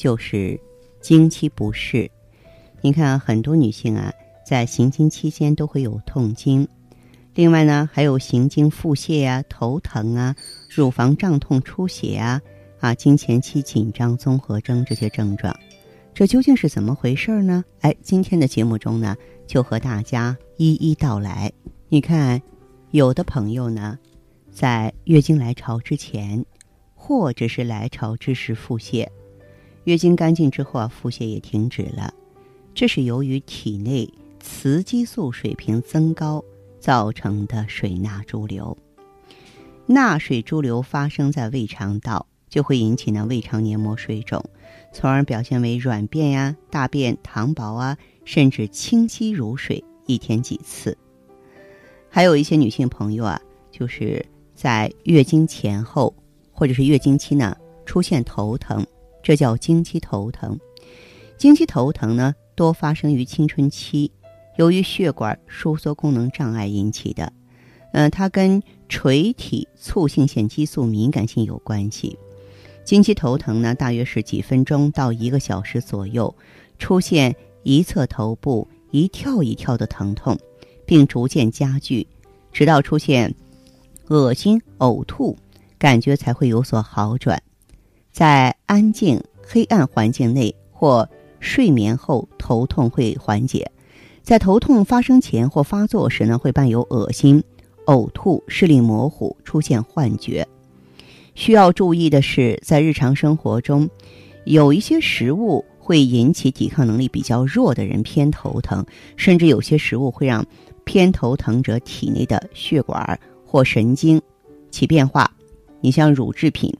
就是经期不适，你看很多女性啊，在行经期间都会有痛经，另外呢，还有行经腹泻呀、头疼啊、乳房胀痛、出血啊、啊经前期紧张综合征这些症状，这究竟是怎么回事呢？哎，今天的节目中呢，就和大家一一道来。你看，有的朋友呢，在月经来潮之前，或者是来潮之时腹泻。月经干净之后啊，腹泻也停止了，这是由于体内雌激素水平增高造成的水钠潴留。钠水潴留发生在胃肠道，就会引起呢胃肠黏膜水肿，从而表现为软便呀、大便溏薄啊，甚至清晰如水，一天几次。还有一些女性朋友啊，就是在月经前后或者是月经期呢，出现头疼。这叫经期头疼，经期头疼呢，多发生于青春期，由于血管收缩功能障碍引起的。嗯，它跟垂体促性腺激素敏感性有关系。经期头疼呢，大约是几分钟到一个小时左右，出现一侧头部一跳一跳的疼痛，并逐渐加剧，直到出现恶心、呕吐，感觉才会有所好转。在安静黑暗环境内或睡眠后，头痛会缓解。在头痛发生前或发作时呢，会伴有恶心、呕吐、视力模糊、出现幻觉。需要注意的是，在日常生活中，有一些食物会引起抵抗能力比较弱的人偏头疼，甚至有些食物会让偏头疼者体内的血管或神经起变化。你像乳制品。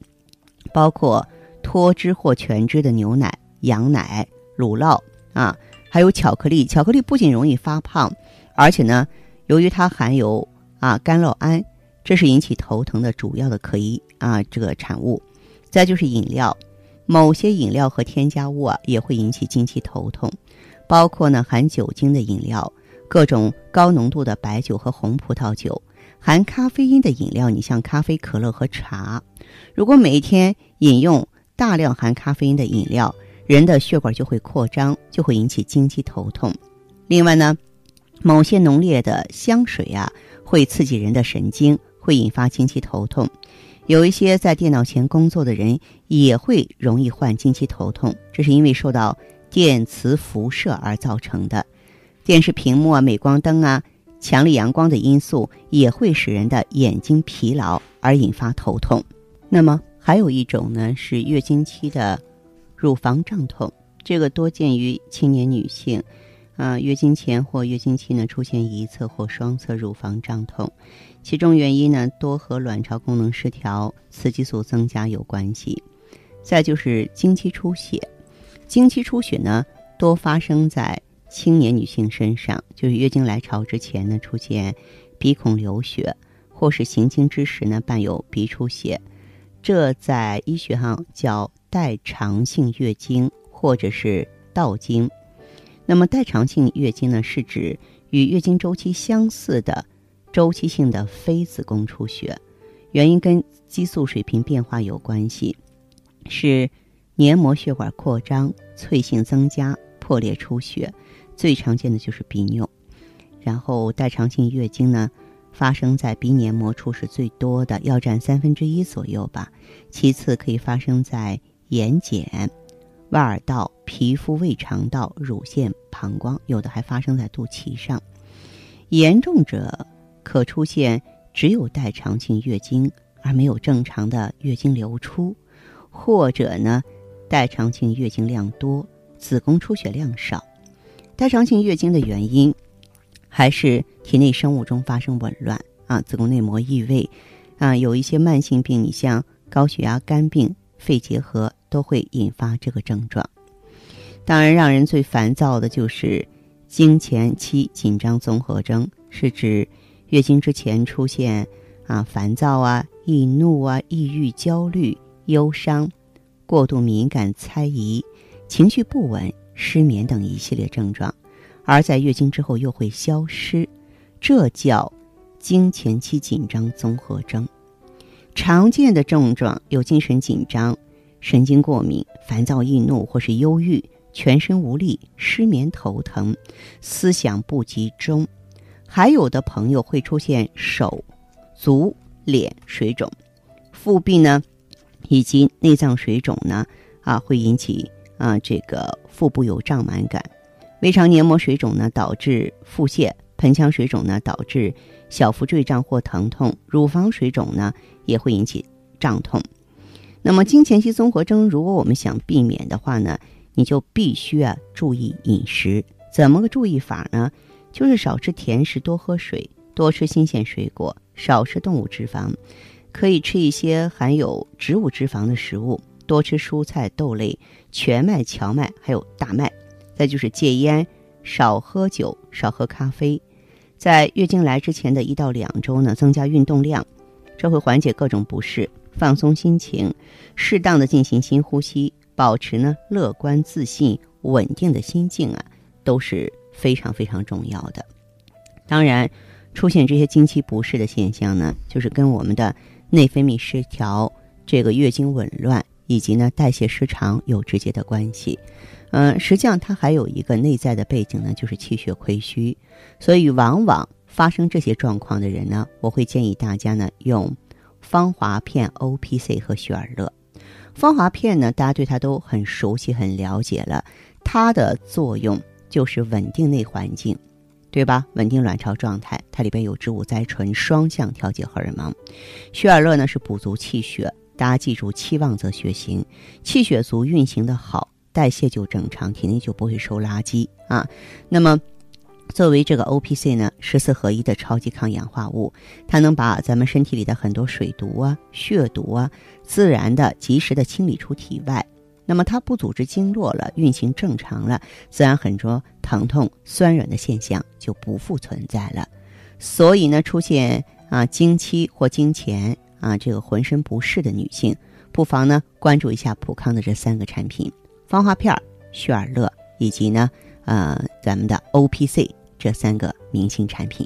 包括脱脂或全脂的牛奶、羊奶、乳酪啊，还有巧克力。巧克力不仅容易发胖，而且呢，由于它含有啊甘酪胺，这是引起头疼的主要的可疑啊这个产物。再就是饮料，某些饮料和添加物啊也会引起经期头痛，包括呢含酒精的饮料、各种高浓度的白酒和红葡萄酒。含咖啡因的饮料，你像咖啡、可乐和茶，如果每一天饮用大量含咖啡因的饮料，人的血管就会扩张，就会引起经期头痛。另外呢，某些浓烈的香水啊，会刺激人的神经，会引发经期头痛。有一些在电脑前工作的人也会容易患经期头痛，这是因为受到电磁辐射而造成的。电视屏幕啊，镁光灯啊。强烈阳光的因素也会使人的眼睛疲劳而引发头痛。那么还有一种呢是月经期的乳房胀痛，这个多见于青年女性，啊，月经前或月经期呢出现一侧或双侧乳房胀痛，其中原因呢多和卵巢功能失调、雌激素增加有关系。再就是经期出血，经期出血呢多发生在。青年女性身上，就是月经来潮之前呢，出现鼻孔流血，或是行经之时呢，伴有鼻出血，这在医学上叫代偿性月经或者是倒经。那么代偿性月经呢，是指与月经周期相似的周期性的非子宫出血，原因跟激素水平变化有关系，是黏膜血管扩张、脆性增加、破裂出血。最常见的就是鼻衄，然后代偿性月经呢，发生在鼻黏膜处是最多的，要占三分之一左右吧。其次可以发生在眼睑、外耳道、皮肤、胃肠道、乳腺、膀胱，有的还发生在肚脐上。严重者可出现只有代偿性月经而没有正常的月经流出，或者呢，代偿性月经量多，子宫出血量少。代偿性月经的原因，还是体内生物钟发生紊乱啊，子宫内膜异位啊，有一些慢性病，你像高血压、肝病、肺结核都会引发这个症状。当然，让人最烦躁的就是经前期紧张综合征，是指月经之前出现啊烦躁啊、易怒啊、抑郁、焦虑、忧伤、过度敏感、猜疑、情绪不稳、失眠等一系列症状，而在月经之后又会消失，这叫经前期紧张综合征。常见的症状有精神紧张、神经过敏、烦躁易怒或是忧郁。全身无力、失眠、头疼、思想不集中，还有的朋友会出现手、足、脸水肿，腹壁呢，以及内脏水肿呢，啊，会引起啊这个腹部有胀满感，胃肠黏膜水肿呢导致腹泻，盆腔水肿呢导致小腹坠胀或疼痛，乳房水肿呢也会引起胀痛。那么经前期综合征，如果我们想避免的话呢？你就必须啊注意饮食，怎么个注意法呢？就是少吃甜食，多喝水，多吃新鲜水果，少吃动物脂肪，可以吃一些含有植物脂肪的食物，多吃蔬菜、豆类、全麦、荞麦，还有大麦。再就是戒烟，少喝酒，少喝咖啡。在月经来之前的一到两周呢，增加运动量，这会缓解各种不适，放松心情，适当的进行深呼吸。保持呢乐观、自信、稳定的心境啊，都是非常非常重要的。当然，出现这些经期不适的现象呢，就是跟我们的内分泌失调、这个月经紊乱以及呢代谢失常有直接的关系。嗯，实际上它还有一个内在的背景呢，就是气血亏虚。所以，往往发生这些状况的人呢，我会建议大家呢用芳华片、O P C 和雪尔乐。芳华片呢，大家对它都很熟悉、很了解了。它的作用就是稳定内环境，对吧？稳定卵巢状态。它里边有植物甾醇，双向调节荷尔蒙。雪尔乐呢是补足气血，大家记住，气旺则血行，气血足，运行的好，代谢就正常，体内就不会收垃圾啊。那么。作为这个 O P C 呢，十四合一的超级抗氧化物，它能把咱们身体里的很多水毒啊、血毒啊，自然的、及时的清理出体外。那么它不组织经络了，运行正常了，自然很多疼痛、酸软的现象就不复存在了。所以呢，出现啊经期或经前啊这个浑身不适的女性，不妨呢关注一下普康的这三个产品：芳华片、雪尔乐以及呢呃咱们的 O P C。这三个明星产品，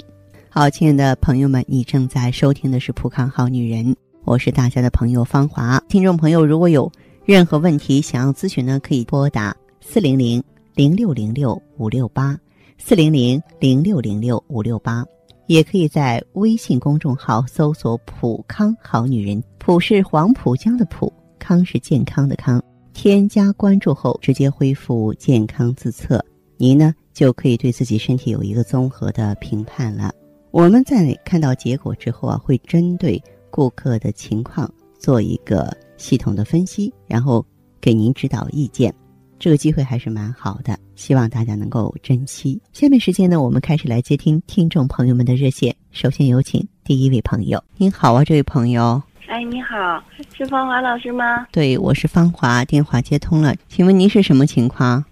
好，亲爱的朋友们，你正在收听的是《普康好女人》，我是大家的朋友芳华。听众朋友，如果有任何问题想要咨询呢，可以拨打四零零零六零六五六八四零零零六零六五六八，也可以在微信公众号搜索“普康好女人”，普是黄浦江的浦，康是健康的康。添加关注后，直接恢复健康自测，您呢？就可以对自己身体有一个综合的评判了。我们在看到结果之后啊，会针对顾客的情况做一个系统的分析，然后给您指导意见。这个机会还是蛮好的，希望大家能够珍惜。下面时间呢，我们开始来接听听众朋友们的热线。首先有请第一位朋友。您好啊，这位朋友。哎，你好，是芳华老师吗？对，我是芳华，电话接通了，请问您是什么情况？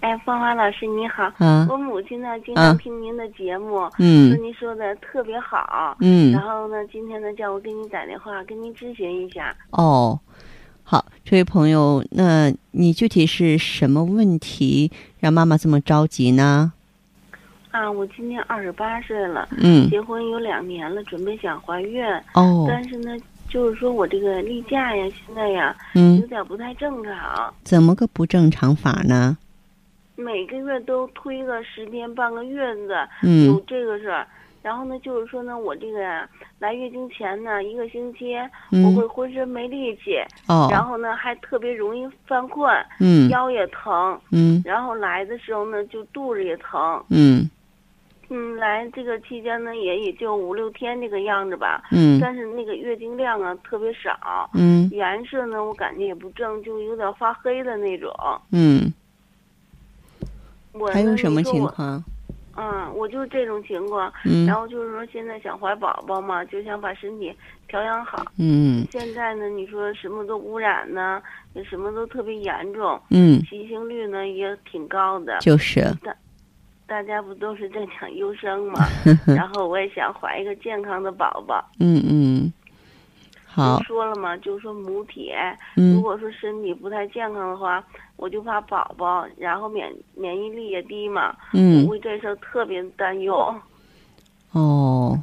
哎，芳华老师你好，嗯，我母亲呢经常听您的节目，嗯，说您说的特别好，嗯，然后呢，今天呢叫我给你打电话，跟您咨询一下。哦，好，这位朋友，那你具体是什么问题让妈妈这么着急呢？啊，我今年二十八岁了，嗯，结婚有两年了，准备想怀孕，哦，但是呢，就是说我这个例假呀，现在呀，嗯，有点不太正常。怎么个不正常法呢？每个月都推个十天半个月子，有这个事儿。然后呢，就是说呢，我这个来月经前呢，一个星期我会浑身没力气，哦，然后呢还特别容易犯困，嗯，腰也疼，嗯，然后来的时候呢就肚子也疼，嗯，嗯，来这个期间呢也也就五六天这个样子吧，嗯，但是那个月经量啊特别少，嗯，颜色呢我感觉也不正，就有点发黑的那种，嗯。还有什么情况？嗯，我就是这种情况。嗯然后就是说现在想怀宝宝嘛，就想把身体调养好。嗯现在呢，你说什么都污染呢，也什么都特别严重，嗯，畸形率呢也挺高的。就是，大家不都是在讲优生嘛？然后我也想怀一个健康的宝宝。嗯嗯，好不，说了嘛，就是说母体，嗯如果说身体不太健康的话，我就怕宝宝，然后免免疫力也低嘛，嗯我为这事儿特别担忧。哦，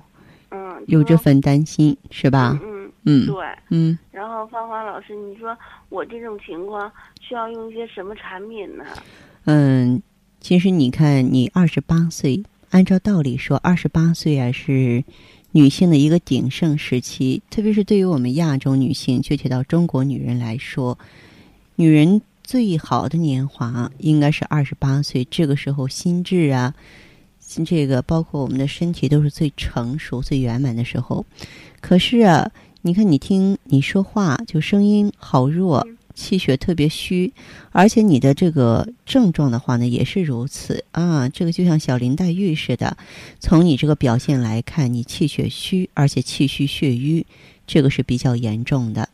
嗯，有这份担心是吧？嗯嗯嗯，对。嗯。然后芳华老师，你说我这种情况需要用一些什么产品呢？嗯，其实你看，你二十八岁，按照道理说，二十八岁啊是女性的一个鼎盛时期，特别是对于我们亚洲女性，具体到中国女人来说，女人最好的年华应该是二十八岁，这个时候心智啊，这个包括我们的身体都是最成熟、最圆满的时候。可是啊，你看你听你说话，就声音好弱，气血特别虚，而且你的这个症状的话呢，也是如此啊。这个就像小林黛玉似的，从你这个表现来看，你气血虚，而且气虚血瘀，这个是比较严重的。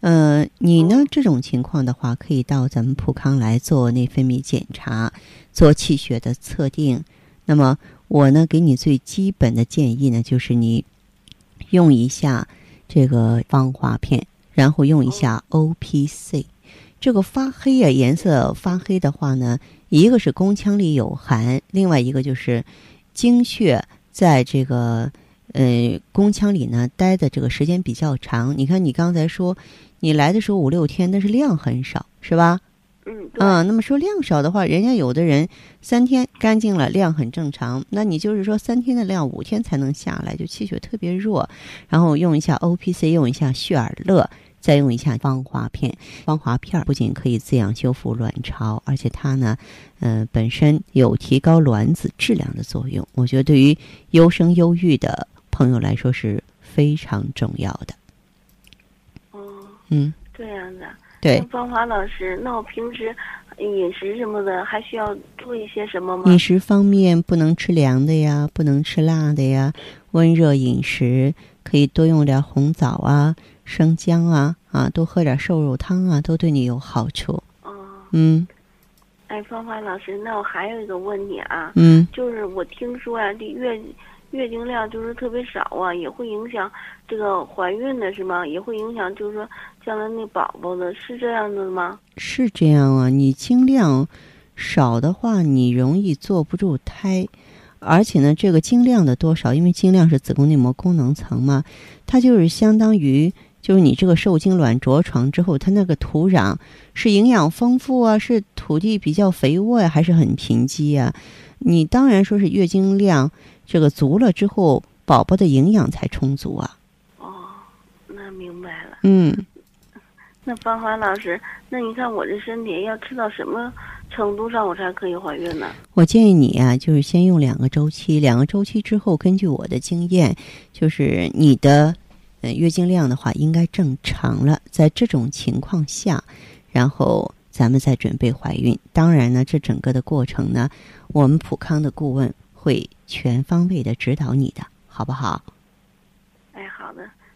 呃，你呢这种情况的话，可以到咱们普康来做内分泌检查，做气血的测定。那么我呢，给你最基本的建议呢，就是你用一下这个芳华片，然后用一下 O P C。这个发黑啊，颜色发黑的话呢，一个是宫腔里有寒，另外一个就是经血在这个呃宫腔里呢待的这个时间比较长。你看，你刚才说你来的时候五六天，但是量很少，是吧？嗯，对，嗯，那么说量少的话，人家有的人三天干净了，量很正常。那你就是说三天的量，五天才能下来，就气血特别弱。然后用一下 O P C，用一下血尔乐，再用一下芳华片。芳华片儿不仅可以滋养修复卵巢，而且它呢，呃，本身有提高卵子质量的作用。我觉得对于优生优育的朋友来说是非常重要的。哦，嗯，这样的。对那。芳华老师，那我平时饮食什么的还需要注意些什么吗？饮食方面不能吃凉的呀，不能吃辣的呀，温热饮食，可以多用点红枣啊、生姜啊，啊，多喝点瘦肉汤啊，都对你有好处。哦，嗯哎，芳芳老师，那我还有一个问题啊，嗯，就是我听说呀、这月月经量就是特别少啊，也会影响这个怀孕的是吗？也会影响，就是说将来那宝宝的，是这样的吗？是这样啊。你经量少的话，你容易坐不住胎。而且呢，这个经量的多少，因为经量是子宫内膜功能层嘛，它就是相当于就是你这个受精卵着床之后，它那个土壤是营养丰富啊，是土地比较肥沃呀、还是很贫瘠啊？你当然说是月经量这个足了之后，宝宝的营养才充足啊。哦，那明白了。嗯，那芳华老师，那你看我这身体要吃到什么程度上我才可以怀孕呢？我建议你啊，就是先用两个周期，两个周期之后，根据我的经验，就是你的呃月经量的话应该正常了，在这种情况下，然后咱们再准备怀孕。当然呢，这整个的过程呢，我们普康的顾问会全方位的指导你的，好不好？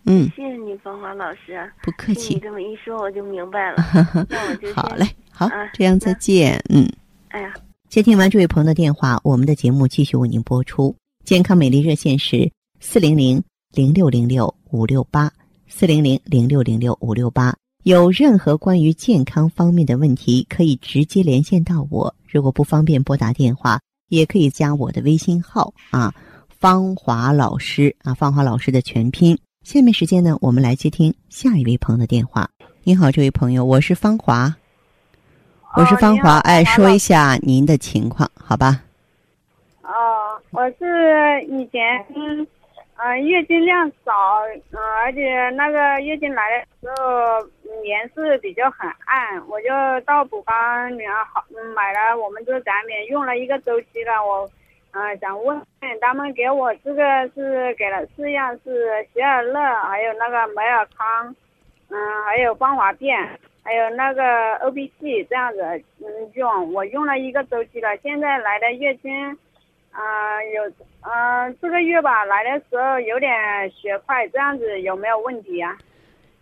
嗯，谢谢你，芳华老师。不客气你气。这么一说，我就明白了。那我就好嘞，好啊，这样再见。嗯。哎呀，接听完这位朋友的电话，我们的节目继续为您播出。健康美丽热线是四零零零六零六五六八四零零零六零六五六八。有任何关于健康方面的问题，可以直接连线到我。如果不方便拨打电话，也可以加我的微信号啊，芳华老师啊，芳华老师的全拼。下面时间呢，我们来接听下一位朋友的电话。您好，这位朋友，我是芳华。我是芳华，哎，说一下您的情况，好吧？哦，我是以前嗯、呃月经量少，嗯、而且那个月经来的时候嗯颜色比较很暗，我就到普康里面好嗯买了我们这个产品，用了一个周期了，我嗯、想问他们给我这个是给了四样是喜尔乐，还有那个美尔康，嗯，还有芳华片。还有那个 O P C 这样子，嗯，用我用了一个周期了，现在来的月经，啊、有呃这个月吧来的时候有点血块，这样子有没有问题啊？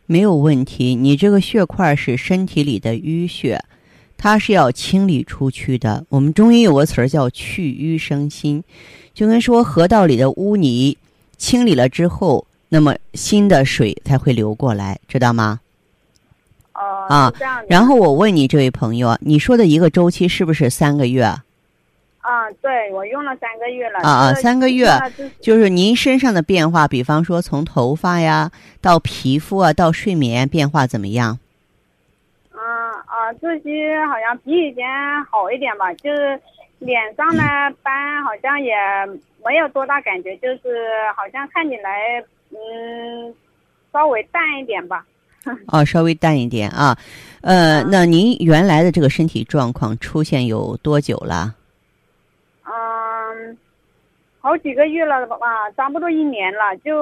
没有问题。你这个血块是身体里的淤血，它是要清理出去的。我们中医有个词儿叫去瘀生新，就跟说河道里的污泥清理了之后，那么新的水才会流过来，知道吗？哦、啊是这样的。然后我问你，这位朋友，你说的一个周期是不是三个月？啊，对我用了三个月了。啊啊三个月就是您身上的变化，比方说从头发呀到皮肤啊到睡眠变化怎么样？这些好像比以前好一点吧，就是脸上呢斑好像也没有多大感觉，就是好像看起来嗯稍微淡一点吧。哦，稍微淡一点啊。呃，啊那您原来的这个身体状况出现有多久了？嗯，好几个月了吧，差不多一年了，就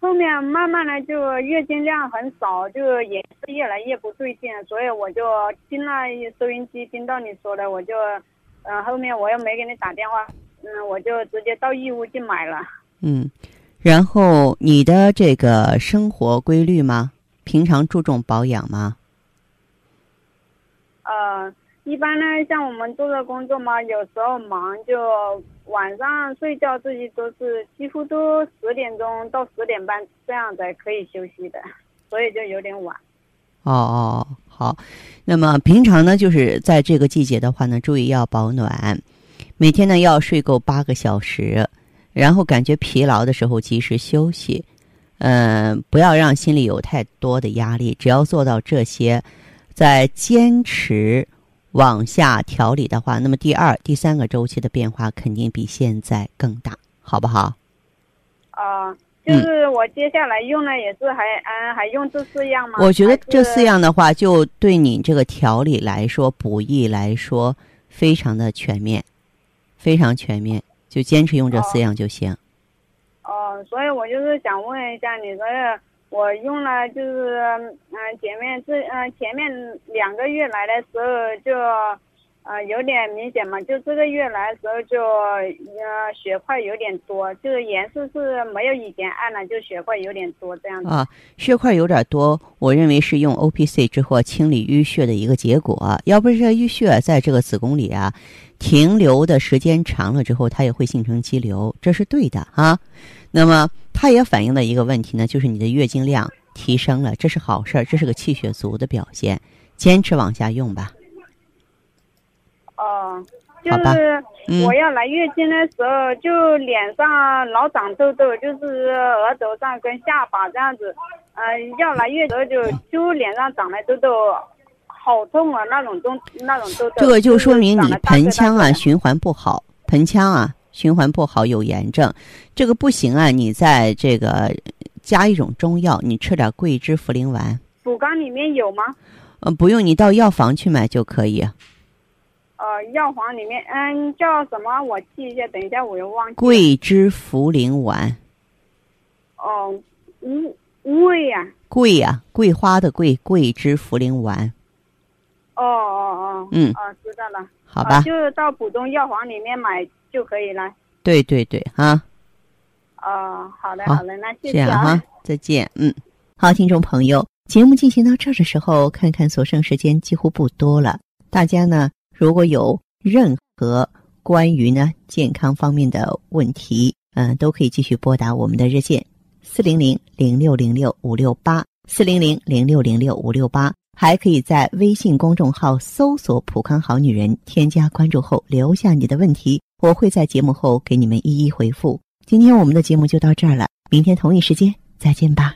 后面慢慢的就月经量很少，就也是越来越不对劲，所以我就听了收音机，听到你说的，我就，嗯、后面我又没给你打电话，嗯，我就直接到义乌去买了。嗯，然后你的这个生活规律吗？平常注重保养吗？呃，一般呢，像我们做的工作嘛，有时候忙就晚上睡觉，自己都是几乎都十点钟到十点半这样才可以休息的，所以就有点晚。哦哦，好。那么平常呢，就是在这个季节的话呢，注意要保暖，每天呢要睡够八个小时，然后感觉疲劳的时候及时休息。嗯、不要让心里有太多的压力，只要做到这些，再坚持往下调理的话，那么第二、第三个周期的变化肯定比现在更大，好不好？啊、就是我接下来用的也是还嗯还用这四样吗？我觉得这四样的话，就对你这个调理来说、补益来说，非常的全面，非常全面，就坚持用这四样就行。哦，所以我就是想问一下你说的，我用了就是嗯、前面这嗯、前面两个月来的时候就呃有点明显嘛，就这个月来的时候就呃血块有点多，就是颜色是没有以前暗了，就血块有点多这样子。啊，血块有点多，我认为是用 O P C 之后清理淤血的一个结果。要不是这淤血在这个子宫里啊停留的时间长了之后，它也会形成肌瘤，这是对的啊。那么它也反映了一个问题呢，就是你的月经量提升了，这是好事儿，这是个气血足的表现。坚持往下用吧。哦，就是嗯我要来月经的时候，就脸上老长痘痘，就是额头上跟下巴这样子。呃，要来月经就就脸上长了痘痘，好痛啊，那种痘那种痘痘。这个就说明你盆腔啊循环不好，盆腔啊循环不好有炎症，这个不行啊，你在这个加一种中药，你吃点桂枝茯苓丸，补肝里面有吗？呃，不用你到药房去买就可以。呃，药房里面，嗯，叫什么？我记一下，等一下我又忘记。桂枝茯苓丸，哦，乌味呀、桂呀、桂花的桂，桂枝茯苓丸，哦哦哦。嗯哦，知道了。好吧？啊就是到普通药房里面买就可以了。对对对，哈，哦，好的好好的，那谢谢哈，再见，嗯。好，听众朋友，节目进行到这儿的时候，看看所剩时间几乎不多了。大家呢，如果有任何关于呢健康方面的问题，嗯、都可以继续拨打我们的热线四零零零六零六五六八四零零零六零六五六八，还可以在微信公众号搜索“普康好女人”，添加关注后留下你的问题，我会在节目后给你们一一回复。今天我们的节目就到这儿了，明天同一时间再见吧。